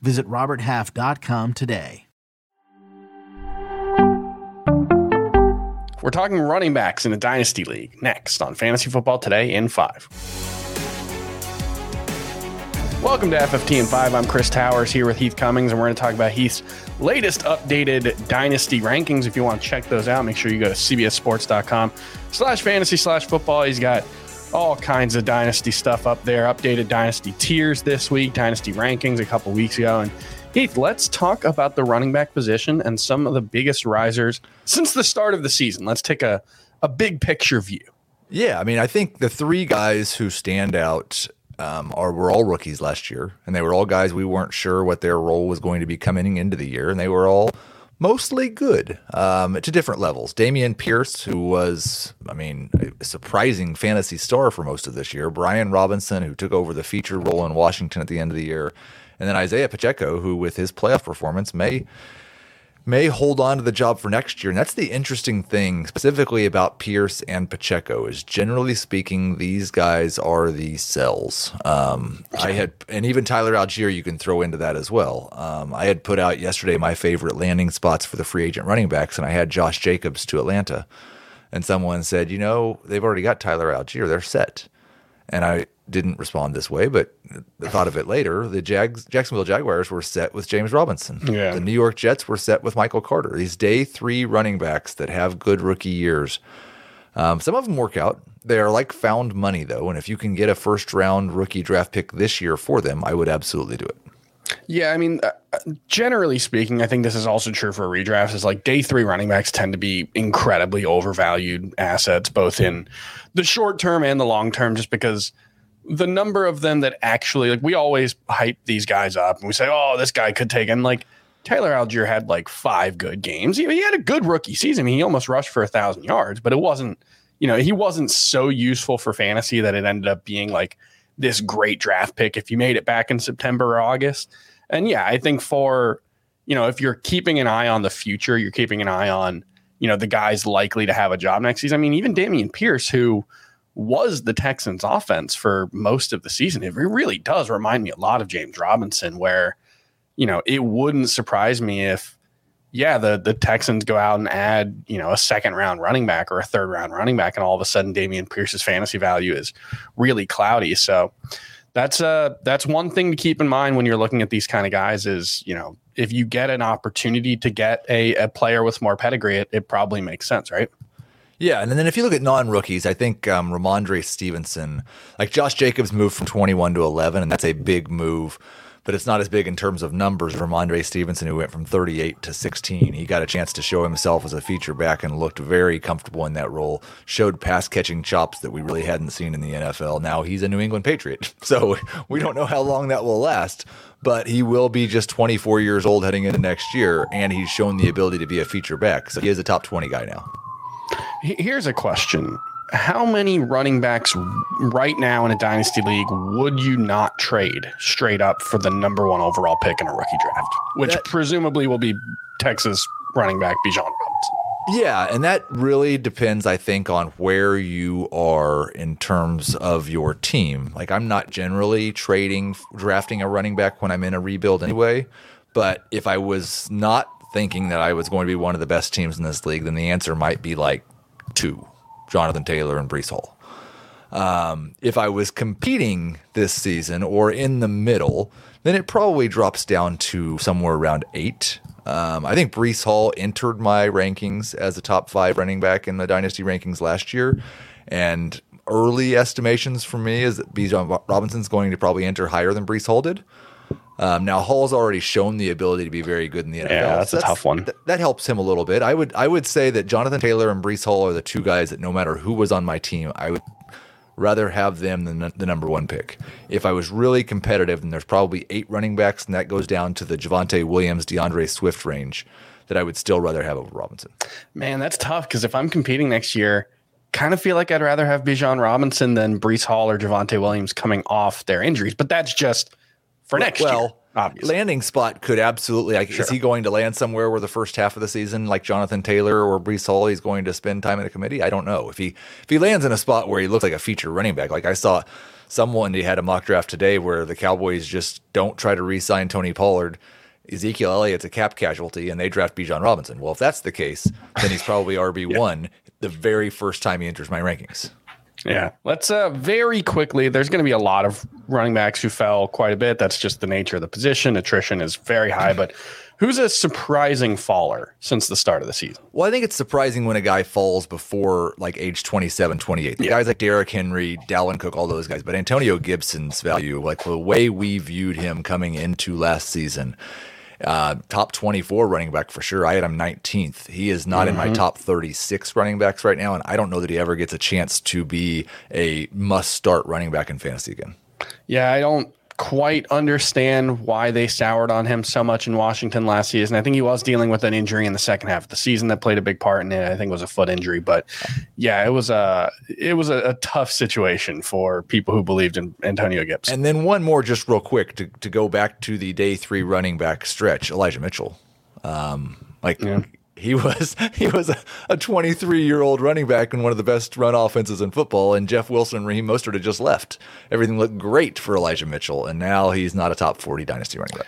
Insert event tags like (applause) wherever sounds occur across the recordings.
Visit RobertHalf.com today. We're talking running backs in the dynasty league next on Fantasy Football Today in 5. Welcome to FFT in 5. I'm Chris Towers here with Heath Cummings, and we're going to talk about Heath's latest updated dynasty rankings. If you want to check those out, make sure you go to cbssports.com slash fantasy slash football. He's got all kinds of dynasty stuff up there, updated dynasty tiers this week, dynasty rankings a couple weeks ago. And Heath, let's talk about the running back position and some of the biggest risers since the start of the season. Let's take a, a big picture view. Yeah, I mean, I think the three guys who stand out um, are were all rookies last year, and they were all guys we weren't sure what their role was going to be coming into the year, and they were all mostly good um, to different levels. Dameon Pierce, who was, I mean, a surprising fantasy star for most of this year. Brian Robinson, who took over the feature role in Washington at the end of the year, and then Isaiah Pacheco, who with his playoff performance may may hold on to the job for next year. And that's the interesting thing, specifically about Pierce and Pacheco, is generally speaking, these guys are the cells. Um, I had, and even Tyler Allgeier, you can throw into that as well. Um, I had put out yesterday my favorite landing spots for the free agent running backs, and I had Josh Jacobs to Atlanta. And someone said, you know, they've already got Tyler Allgeier, they're set. And I didn't respond this way, but thought of it later. The Jags, Jacksonville Jaguars were set with James Robinson. Yeah. The New York Jets were set with Michael Carter. These day three running backs that have good rookie years. Um, some of them work out. They are like found money, though. And if you can get a first round rookie draft pick this year for them, I would absolutely do it. Yeah, I mean, uh, generally speaking, I think this is also true for redrafts. Is like day three running backs tend to be incredibly overvalued assets, both in the short term and the long term, just because the number of them that actually like we always hype these guys up and we say, oh, this guy could take and like Tyler Allgeier had like five good games. He, he had a good rookie season. I mean, he almost rushed for a thousand yards, but it wasn't, you know, he wasn't so useful for fantasy that it ended up being like this great draft pick if you made it back in September or August. And yeah, I think for, you know, if you're keeping an eye on the future, you're keeping an eye on, you know, the guys likely to have a job next season. I mean, even Dameon Pierce, who, was the Texans offense for most of the season. It really does remind me a lot of James Robinson, where, you know, it wouldn't surprise me if, yeah, the the Texans go out and add, you know, a second round running back or a third round running back, and all of a sudden Dameon Pierce's fantasy value is really cloudy. So that's uh that's one thing to keep in mind when you're looking at these kind of guys is, you know, if you get an opportunity to get a, a player with more pedigree, it, it probably makes sense, right? Yeah, and then if you look at non-rookies, I think um, Rhamondre Stevenson, like Josh Jacobs, moved from 21 to 11, and that's a big move. But it's not as big in terms of numbers. Rhamondre Stevenson, who went from 38 to 16, he got a chance to show himself as a feature back and looked very comfortable in that role. Showed pass catching chops that we really hadn't seen in the NFL. Now he's a New England Patriot, (laughs) so we don't know how long that will last. But he will be just 24 years old heading into next year, and he's shown the ability to be a feature back. So he is a top 20 guy now. Here's a question. How many running backs right now in a dynasty league would you not trade straight up for the number one overall pick in a rookie draft, which that, presumably will be Texas running back Bijan Robinson? Yeah, and that really depends, I think, on where you are in terms of your team. Like, I'm not generally trading, drafting a running back when I'm in a rebuild anyway. But if I was not thinking that I was going to be one of the best teams in this league, then the answer might be like two Jonathan Taylor and Breece Hall. Um, if I was competing this season or in the middle, then it probably drops down to somewhere around eight. Um, I think Breece Hall entered my rankings as a top five running back in the dynasty rankings last year, and early estimations for me is that Bijan Robinson's going to probably enter higher than Breece Hall did. Um, now Hall's already shown the ability to be very good in the NFL. Yeah, that's, so that's a tough one. Th- that helps him a little bit. I would I would say that Jonathan Taylor and Breece Hall are the two guys that no matter who was on my team, I would rather have them than the number one pick. If I was really competitive, and there's probably eight running backs, and that goes down to the Javonte Williams, D'Andre Swift range, that I would still rather have over Robinson. Man, that's tough because if I'm competing next year, kind of feel like I'd rather have Bijan Robinson than Breece Hall or Javonte Williams coming off their injuries. But that's just for next well, year. Obviously. landing spot could absolutely. Like, Sure. Is he going to land somewhere where the first half of the season, like Jonathan Taylor or Breece Hall, he's going to spend time in the committee? I don't know. If he if he lands in a spot where he looks like a feature running back, like I saw someone he had a mock draft today where the Cowboys just don't try to re-sign Tony Pollard. Ezekiel Elliott's a cap casualty, and they draft Bijan Robinson. Well, if that's the case, then he's probably (laughs) RB one the very first time he enters my rankings. Yeah. Let's uh very quickly. There's going to be a lot of running backs who fell quite a bit. That's just the nature of the position. Attrition is very high, but who's a surprising faller since the start of the season? Well, I think it's surprising when a guy falls before like age 27, 28. The Yeah. guys like Derrick Henry, Dalvin Cook, all those guys. But Antonio Gibson's value, like the way we viewed him coming into last season, uh, top 24 running back for sure. I had him 19th. He is not in my top 36 running backs right now. And I don't know that he ever gets a chance to be a must start running back in fantasy again. Yeah, I don't quite understand why they soured on him so much in Washington last season. I think he was dealing with an injury in the second half of the season that played a big part in it. I think it was a foot injury, but yeah, it was a it was a, a tough situation for people who believed in Antonio Gibson. And then one more, just real quick, to, to go back to the day three running back stretch, Elijah Mitchell. Um, like he was (laughs) he was a, a 23 year old running back in one of the best run offenses in football, and Jeff Wilson and Raheem Mostert had just left. Everything looked great for Elijah Mitchell, and now he's not a top 40 dynasty running back.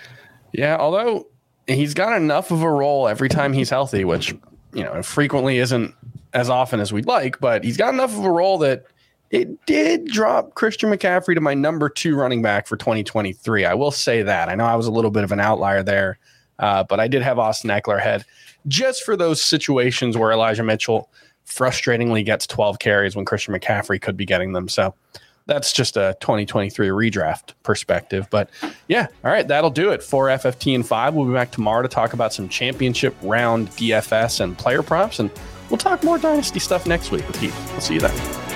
Yeah, although he's got enough of a role every time he's healthy, which you know frequently isn't as often as we'd like, but he's got enough of a role that it did drop Christian McCaffrey to my number two running back for 2023. I will say that. I know I was a little bit of an outlier there, uh, but I did have Austin Ekeler ahead just for those situations where Elijah Mitchell frustratingly gets 12 carries when Christian McCaffrey could be getting them. So that's just a 2023 redraft perspective. But yeah, all right, that'll do it for FFT and five. We'll be back tomorrow to talk about some championship round DFS and player props, and we'll talk more dynasty stuff next week with Heath. We'll see you then.